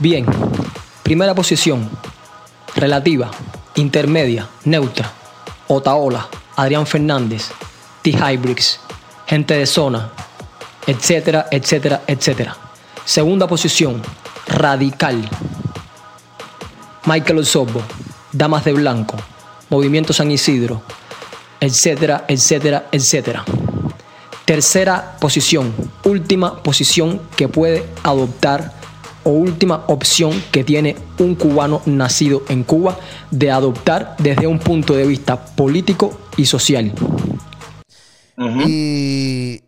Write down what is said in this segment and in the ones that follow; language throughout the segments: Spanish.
Bien, primera posición, relativa, intermedia, neutra, Otaola, Adrián Fernández, T-Hybrix, gente de zona, etcétera, etcétera, etcétera. Segunda posición, radical, Michael Osorbo, Damas de Blanco, Movimiento San Isidro, etcétera, etcétera, etcétera. Tercera posición, última posición que puede adoptar o última opción que tiene un cubano nacido en Cuba de adoptar desde un punto de vista político y social. Y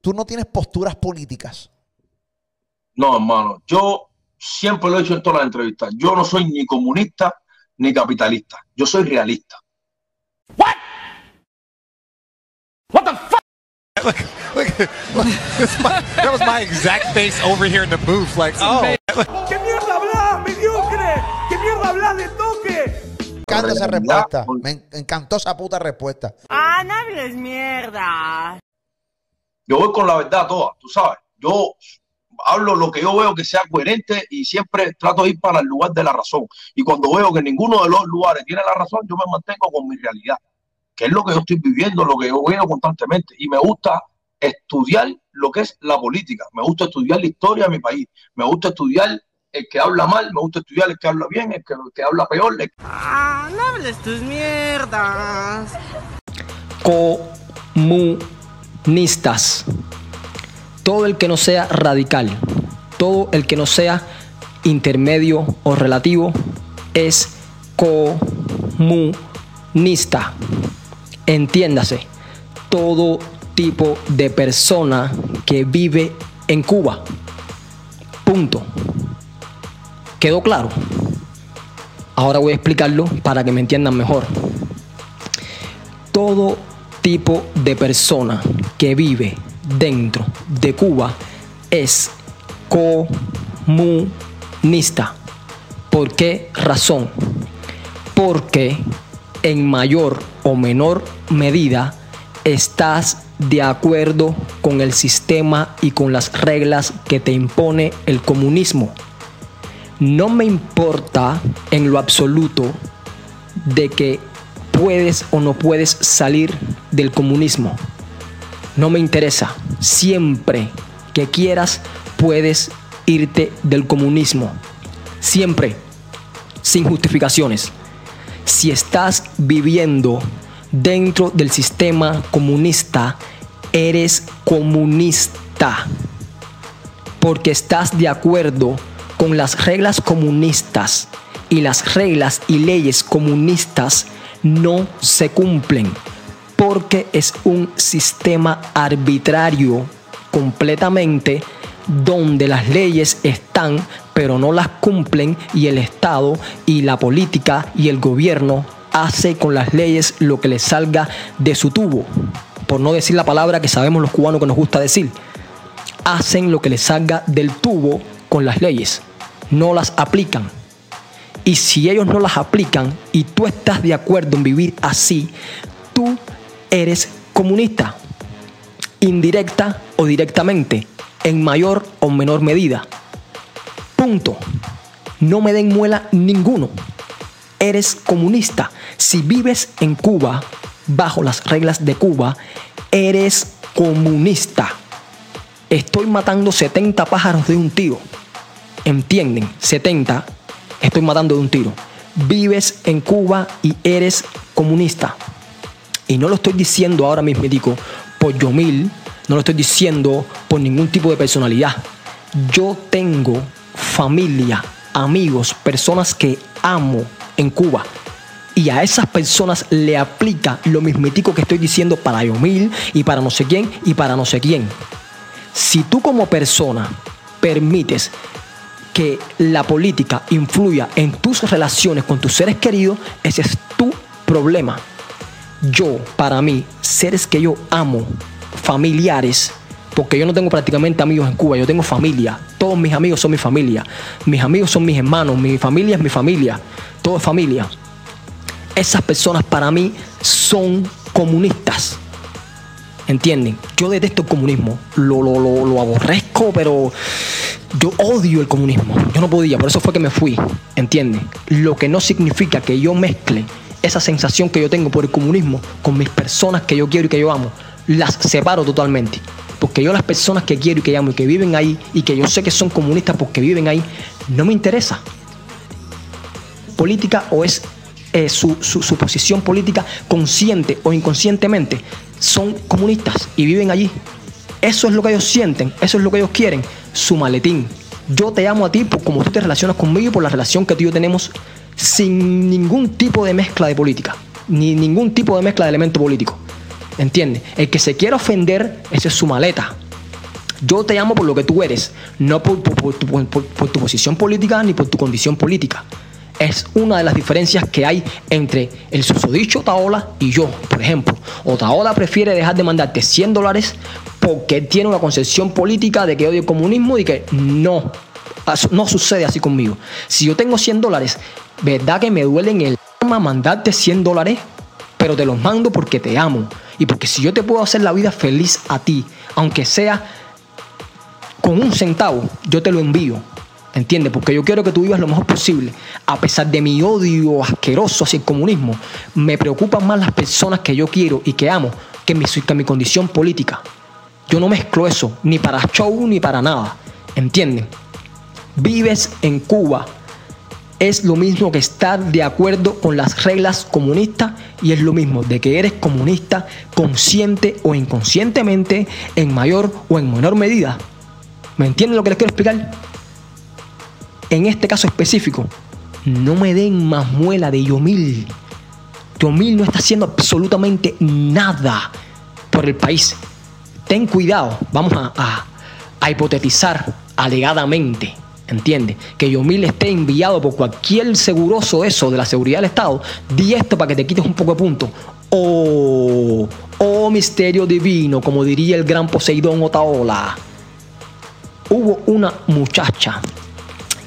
tú no tienes posturas políticas. No, hermano, yo siempre lo he dicho en todas las entrevistas, yo no soy ni comunista ni capitalista, yo soy realista. What? What the fuck? Look, look, that was my exact face over here in the booth, like, oh. ¿Qué mierda hablas, mediocre? ¿Qué mierda hablas de toque? Me encanta esa respuesta. Me encantó esa puta respuesta. Ah, no hables mierda. Yo voy con la verdad toda, tú sabes. Yo hablo lo que yo veo que sea coherente y siempre trato de ir para el lugar de la razón. Y cuando veo que ninguno de los lugares tiene la razón, yo me mantengo con mi realidad, que es lo que yo estoy viviendo, lo que yo veo constantemente. Y me gusta estudiar lo que es la política, me gusta estudiar la historia de mi país, me gusta estudiar el que habla mal, me gusta estudiar el que habla bien, el que, el que habla peor. Ah, no hables tus mierdas. Comunistas todo el que no sea radical, todo el que no sea intermedio o relativo es comunista. Entiéndase, todo tipo de persona que vive en Cuba. Punto. ¿Quedó claro? Ahora voy a explicarlo para que me entiendan mejor. Todo tipo de persona que vive dentro de Cuba es comunista. ¿Por qué razón? Porque en mayor o menor medida estás de acuerdo con el sistema y con las reglas que te impone el comunismo. No me importa en lo absoluto de que puedes o no puedes salir del comunismo. No me interesa. Siempre que quieras puedes irte del comunismo. Siempre. Sin justificaciones. Si estás viviendo dentro del sistema comunista, eres comunista. Porque estás de acuerdo con las reglas comunistas y las reglas y leyes comunistas no se cumplen porque es un sistema arbitrario completamente donde las leyes están pero no las cumplen y el Estado y la política y el gobierno hace con las leyes lo que le salga de su tubo. Por no decir la palabra que sabemos los cubanos que nos gusta decir. Hacen lo que les salga del tubo con las leyes. No las aplican. Y si ellos no las aplican y tú estás de acuerdo en vivir así, tú eres comunista, indirecta o directamente, en mayor o menor medida. Punto. No me den muela ninguno. Eres comunista. Si vives en Cuba, bajo las reglas de Cuba, eres comunista. Estoy matando 70 pájaros de un tiro. ¿Entienden? 70 estoy matando de un tiro. Vives en Cuba y eres comunista. Y no lo estoy diciendo ahora mismo, digo, por Yomil, no lo estoy diciendo por ningún tipo de personalidad. Yo tengo familia, amigos, personas que amo en Cuba. Y a esas personas le aplica lo mismitico que estoy diciendo para Yomil y para no sé quién y para no sé quién. Si tú como persona permites que la política influya en tus relaciones con tus seres queridos, ese es tu problema yo, para mí, seres que yo amo, familiares, porque yo no tengo prácticamente amigos en Cuba, yo tengo familia. Todos mis amigos son mi familia. Mis amigos son mis hermanos, mi familia es mi familia. Todo es familia. Esas personas para mí son comunistas. ¿Entienden? Yo detesto el comunismo. Lo, lo, lo, lo aborrezco, pero Yo odio el comunismo. Yo no podía, por eso fue que me fui. ¿Entiendes? Lo que no significa que yo mezcle esa sensación que yo tengo por el comunismo con mis personas que yo quiero y que yo amo. Las separo totalmente. Porque yo las personas que quiero y que amo y que viven ahí y que yo sé que son comunistas porque viven ahí, no me interesa. Política o es eh, su, su posición política consciente o inconscientemente son comunistas y viven allí. Eso es lo que ellos sienten, eso es lo que ellos quieren, su maletín. Yo te amo a ti por cómo tú te relacionas conmigo y por la relación que tú y yo tenemos sin ningún tipo de mezcla de política, ni ningún tipo de mezcla de elemento político. ¿Entiendes? El que se quiera ofender, esa es su maleta. Yo te amo por lo que tú eres, no por, tu, posición política ni por tu condición política. Es una de las diferencias que hay entre el susodicho Taola y yo, por ejemplo. O Taola prefiere dejar de mandarte 100 dólares porque tiene una concepción política de que odio el comunismo y que no, no sucede así conmigo. Si yo tengo 100 dólares, ¿verdad que me duele en el alma mandarte 100 dólares? Pero te los mando porque te amo. Y porque si yo te puedo hacer la vida feliz a ti, aunque sea con un centavo, yo te lo envío. ¿Entiendes? Porque yo quiero que tú vivas lo mejor posible. A pesar de mi odio asqueroso hacia el comunismo, me preocupan más las personas que yo quiero y que amo que mi, mi condición política. Yo no mezclo eso, ni para show ni para nada. ¿Entienden? Vives en Cuba. Es lo mismo que estar de acuerdo con las reglas comunistas y es lo mismo de que eres comunista consciente o inconscientemente en mayor o en menor medida. ¿Me entienden lo que les quiero explicar? En este caso específico, no me den más muela de Yomil. Yomil no está haciendo absolutamente nada por el país ten cuidado, vamos a, hipotetizar alegadamente, ¿entiendes? Que Yomil esté enviado por cualquier seguroso eso de la seguridad del Estado, di esto para que te quites un poco de punto. Oh, oh misterio divino, como diría el gran Poseidón Otaola. Hubo una muchacha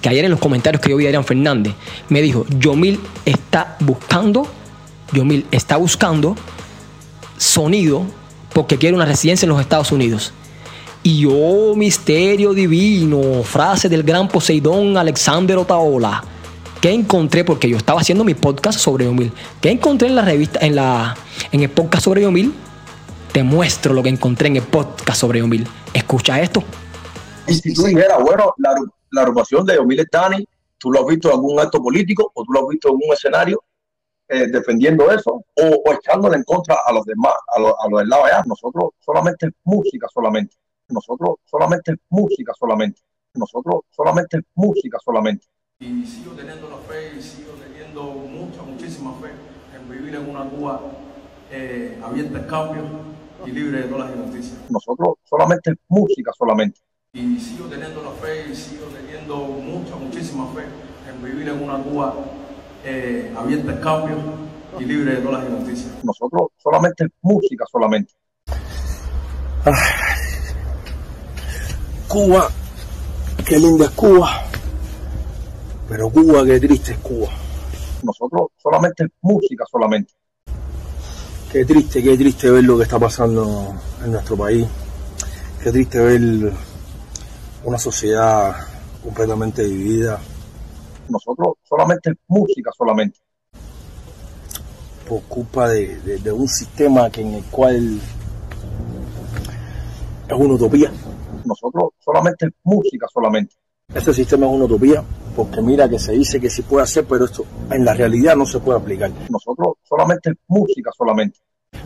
que ayer en los comentarios que yo vi a Adrián Fernández me dijo, Yomil está buscando, Yomil está buscando sonido porque quiere una residencia en los Estados Unidos. Y oh, misterio divino, frase del gran Poseidón Alexander Otaola. ¿Qué encontré? Porque yo estaba haciendo mi podcast sobre Yomil. ¿Qué encontré en la revista, en, la, en el podcast sobre Yomil? Te muestro lo que encontré en el podcast sobre Yomil. Escucha esto. Y si tú dijeras, bueno, la, la agrupación de Yomil Estani, ¿tú lo has visto en algún acto político o tú lo has visto en un escenario? Eh, defendiendo eso o, echándole en contra a los demás, a, a los del lado allá. Nosotros solamente música solamente. Nosotros solamente música solamente. Nosotros solamente música solamente. Y sigo teniendo la fe y sigo teniendo mucha, muchísima fe en vivir en una Cuba eh, abierta al cambio y libre de todas las injusticias. Nosotros solamente música solamente. Y sigo teniendo la sigo teniendo mucha, muchísima fe en vivir en una Cuba eh, abierta al cambio y libre de todas las injusticias. Nosotros solamente música, solamente. Cuba, qué linda es Cuba, pero Cuba, qué triste es Cuba. Nosotros solamente música, solamente. Qué triste, qué triste ver lo que está pasando en nuestro país. Qué triste ver una sociedad completamente dividida, nosotros solamente música solamente. Por culpa de, un sistema que en el cual es una utopía. Nosotros solamente música solamente. Ese sistema es una utopía porque mira que se dice que se puede hacer, pero esto en la realidad no se puede aplicar. Nosotros solamente música solamente.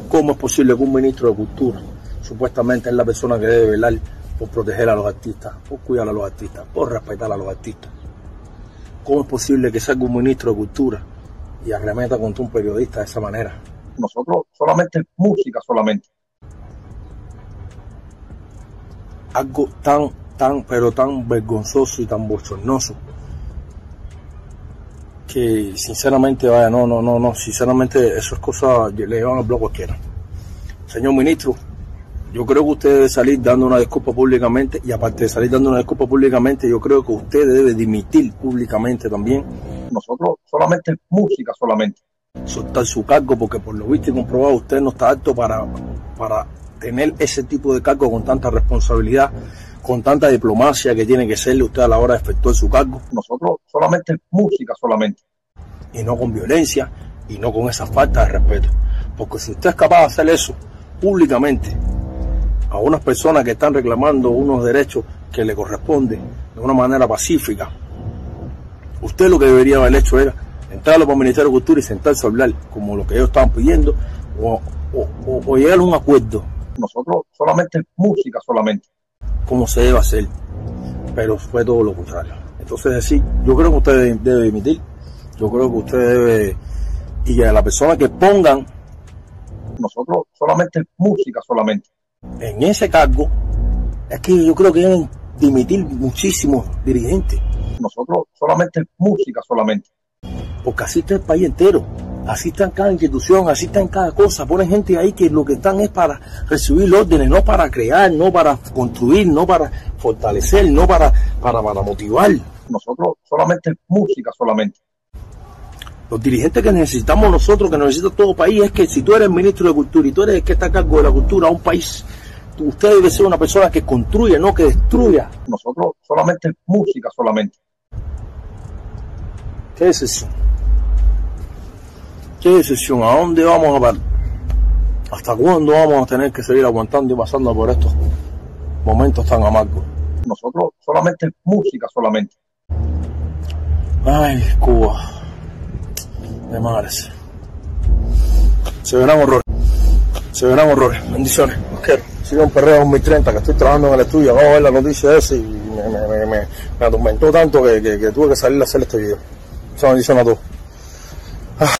¿Cómo es posible que un ministro de Cultura, supuestamente es la persona que debe velar por proteger a los artistas, por cuidar a los artistas, por respetar a los artistas, ¿Cómo es posible que salga un ministro de Cultura y arremeta contra un periodista de esa manera? Nosotros solamente música, solamente. Algo tan, tan, pero tan vergonzoso y tan bochornoso que sinceramente, vaya, no, no, no, no, sinceramente eso es cosa, le llevan al blog cualquiera. Señor ministro, yo creo que usted debe salir dando una disculpa públicamente y aparte de salir dando una disculpa públicamente, yo creo que usted debe dimitir públicamente también. Nosotros solamente música solamente. Soltar su cargo porque por lo visto y comprobado usted no está apto para, para tener ese tipo de cargo con tanta responsabilidad con tanta diplomacia que tiene que serle usted a la hora de efectuar su cargo. Nosotros solamente música, solamente. Y no con violencia y no con esa falta de respeto. Porque si usted es capaz de hacer eso públicamente a unas personas que están reclamando unos derechos que le corresponden de una manera pacífica, usted lo que debería haber hecho era entrar a los Ministerio de Cultura y sentarse a hablar como lo que ellos estaban pidiendo o, o, o llegar a un acuerdo. Nosotros solamente música, solamente. Como se debe hacer, pero fue todo lo contrario. Entonces, sí, yo creo que usted debe, debe emitir, yo creo que usted debe, y a la persona que pongan nosotros solamente música, solamente. En ese cargo, es que yo creo que deben dimitir muchísimos dirigentes. Nosotros solamente música, solamente. Porque así está el país entero. Así está en cada institución, así está en cada cosa. Ponen gente ahí que lo que están es para recibir órdenes, no para crear, no para construir, no para fortalecer, no para, para, para motivar. Nosotros solamente música, solamente. Los dirigentes que necesitamos nosotros, que necesita todo país, es que si tú eres ministro de Cultura y tú eres el que está a cargo de la cultura a un país, usted debe ser una persona que construya, no que destruya. Nosotros solamente música, solamente. ¿Qué decisión? ¿Qué decisión? ¿A dónde vamos a parar? ¿Hasta cuándo vamos a tener que seguir aguantando y pasando por estos momentos tan amargos? Nosotros solamente música, solamente. Ay, Cuba. De madres. Se verán horrores. Se verán horrores. Bendiciones. Los quiero. En Perreo 2030, que estoy trabajando en el estudio. Acabo de ver la noticia esa y me, me, me, me, me atormentó tanto que, tuve que salir a hacer este video. Esa bendición a todos. Ah.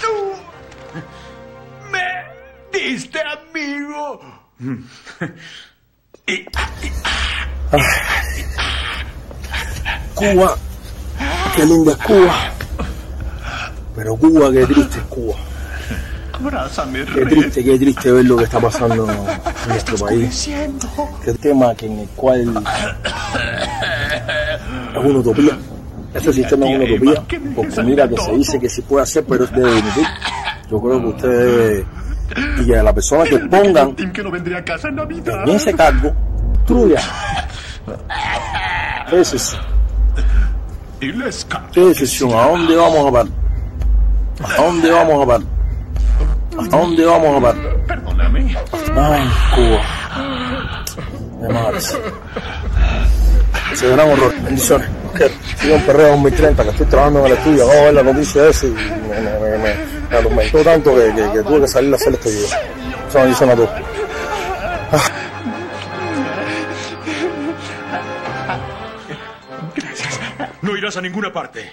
Tú me diste amigo. Cuba. Qué linda Cuba. Pero Cuba, qué triste es Cuba. Abrázame, Qué triste, qué triste ver lo que está pasando en nuestro país. Qué tema que en el cual es una utopía. Ese sistema es una utopía. Porque mira que se dice que se puede hacer, pero debe dimitir. Yo creo que usted debe, y a la persona que pongan en ese cargo, truya. ¿Qué decisión? ¿A dónde vamos a parar? ¿A dónde vamos a parar? ¿A dónde vamos a parar? Perdóname. Ay, Cuba. De madres. Se verán horrores. Bendiciones. Sigo en Perreo 2030, que estoy trabajando en el estudio. Acabo de ver la noticia esa y me, me, me, me, me atormentó tanto que, que, que, tuve que salir a hacer este video. Esa bendición a todos. Ah. Gracias. No irás a ninguna parte.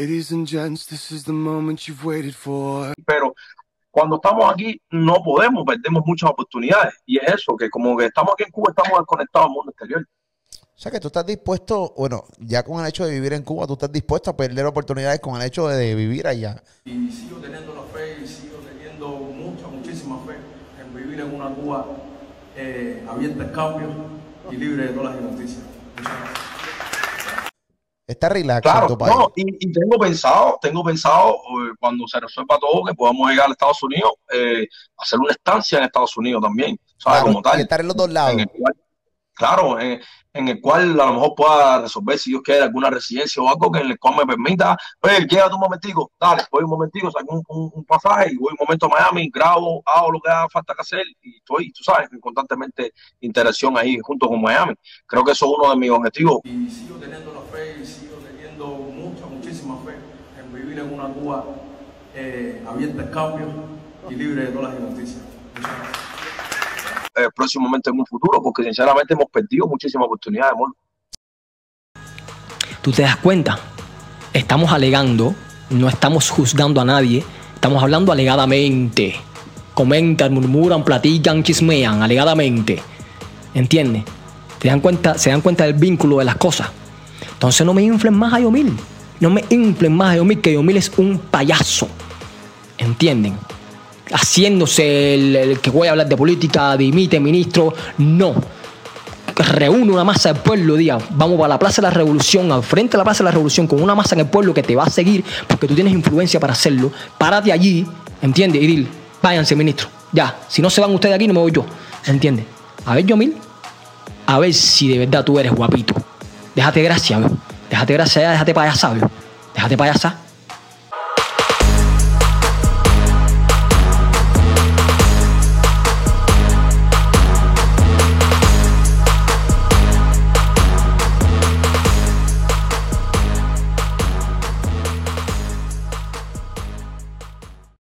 Ladies and gents, this is the moment you've waited for. Pero cuando estamos aquí no podemos, perdemos muchas oportunidades. Y es eso, que como que estamos aquí en Cuba, estamos desconectados al mundo exterior. O sea que tú estás dispuesto, bueno, ya con el hecho de vivir en Cuba, tú estás dispuesto a perder oportunidades con el hecho de vivir allá. Y sigo teniendo la fe y sigo teniendo mucha, muchísima fe en vivir en una Cuba eh, abierta al cambio y libre de todas las injusticias. Muchas gracias. Está relax claro, en tu país. No, y, y, tengo pensado, tengo pensado eh, cuando se resuelva todo que podamos llegar a Estados Unidos, eh, hacer una estancia en Estados Unidos también, ¿sabes? Claro, Como tal. Estar en los dos lados. En el cual, claro, en, el cual a lo mejor pueda resolver si Dios quiere alguna residencia o algo que en el cual me permita, pues, oye, llega un momentico, dale, voy un momentico, saco un, pasaje y voy un momento a Miami, grabo, hago lo que haga falta que hacer y estoy, tú sabes, en constantemente interacción ahí junto con Miami. Creo que eso es uno de mis objetivos. Y sigo teniendo la fe y sigo teniendo mucha, muchísima fe en vivir en una Cuba eh, abierta al cambio y libre de todas las injusticias. Muchas gracias eh, próximamente en un futuro, porque sinceramente hemos perdido muchísimas oportunidades, amor. ¿Tú te das cuenta? Estamos alegando, no estamos juzgando a nadie, estamos hablando alegadamente. Comentan, murmuran, platican, chismean, alegadamente. ¿Entiendes? ¿Te dan cuenta, se dan cuenta del vínculo de las cosas. Entonces no me inflen más a Yomil. No me inflen más a Yomil, que Yomil es un payaso. ¿Entienden? Haciéndose el, que voy a hablar de política, dimite ministro. No reúne una masa del pueblo, diga, vamos para la Plaza de la Revolución, al frente de la Plaza de la Revolución, con una masa en el pueblo que te va a seguir porque tú tienes influencia para hacerlo. Párate allí, ¿entiendes? Y dile, váyanse, ministro. Ya, si no se van ustedes de aquí, no me voy yo. ¿Entiendes? A ver, Yomil, a ver si de verdad tú eres guapito. Déjate gracia, ¿ve? Déjate gracia, déjate payasar, ¿ve? Déjate payasar.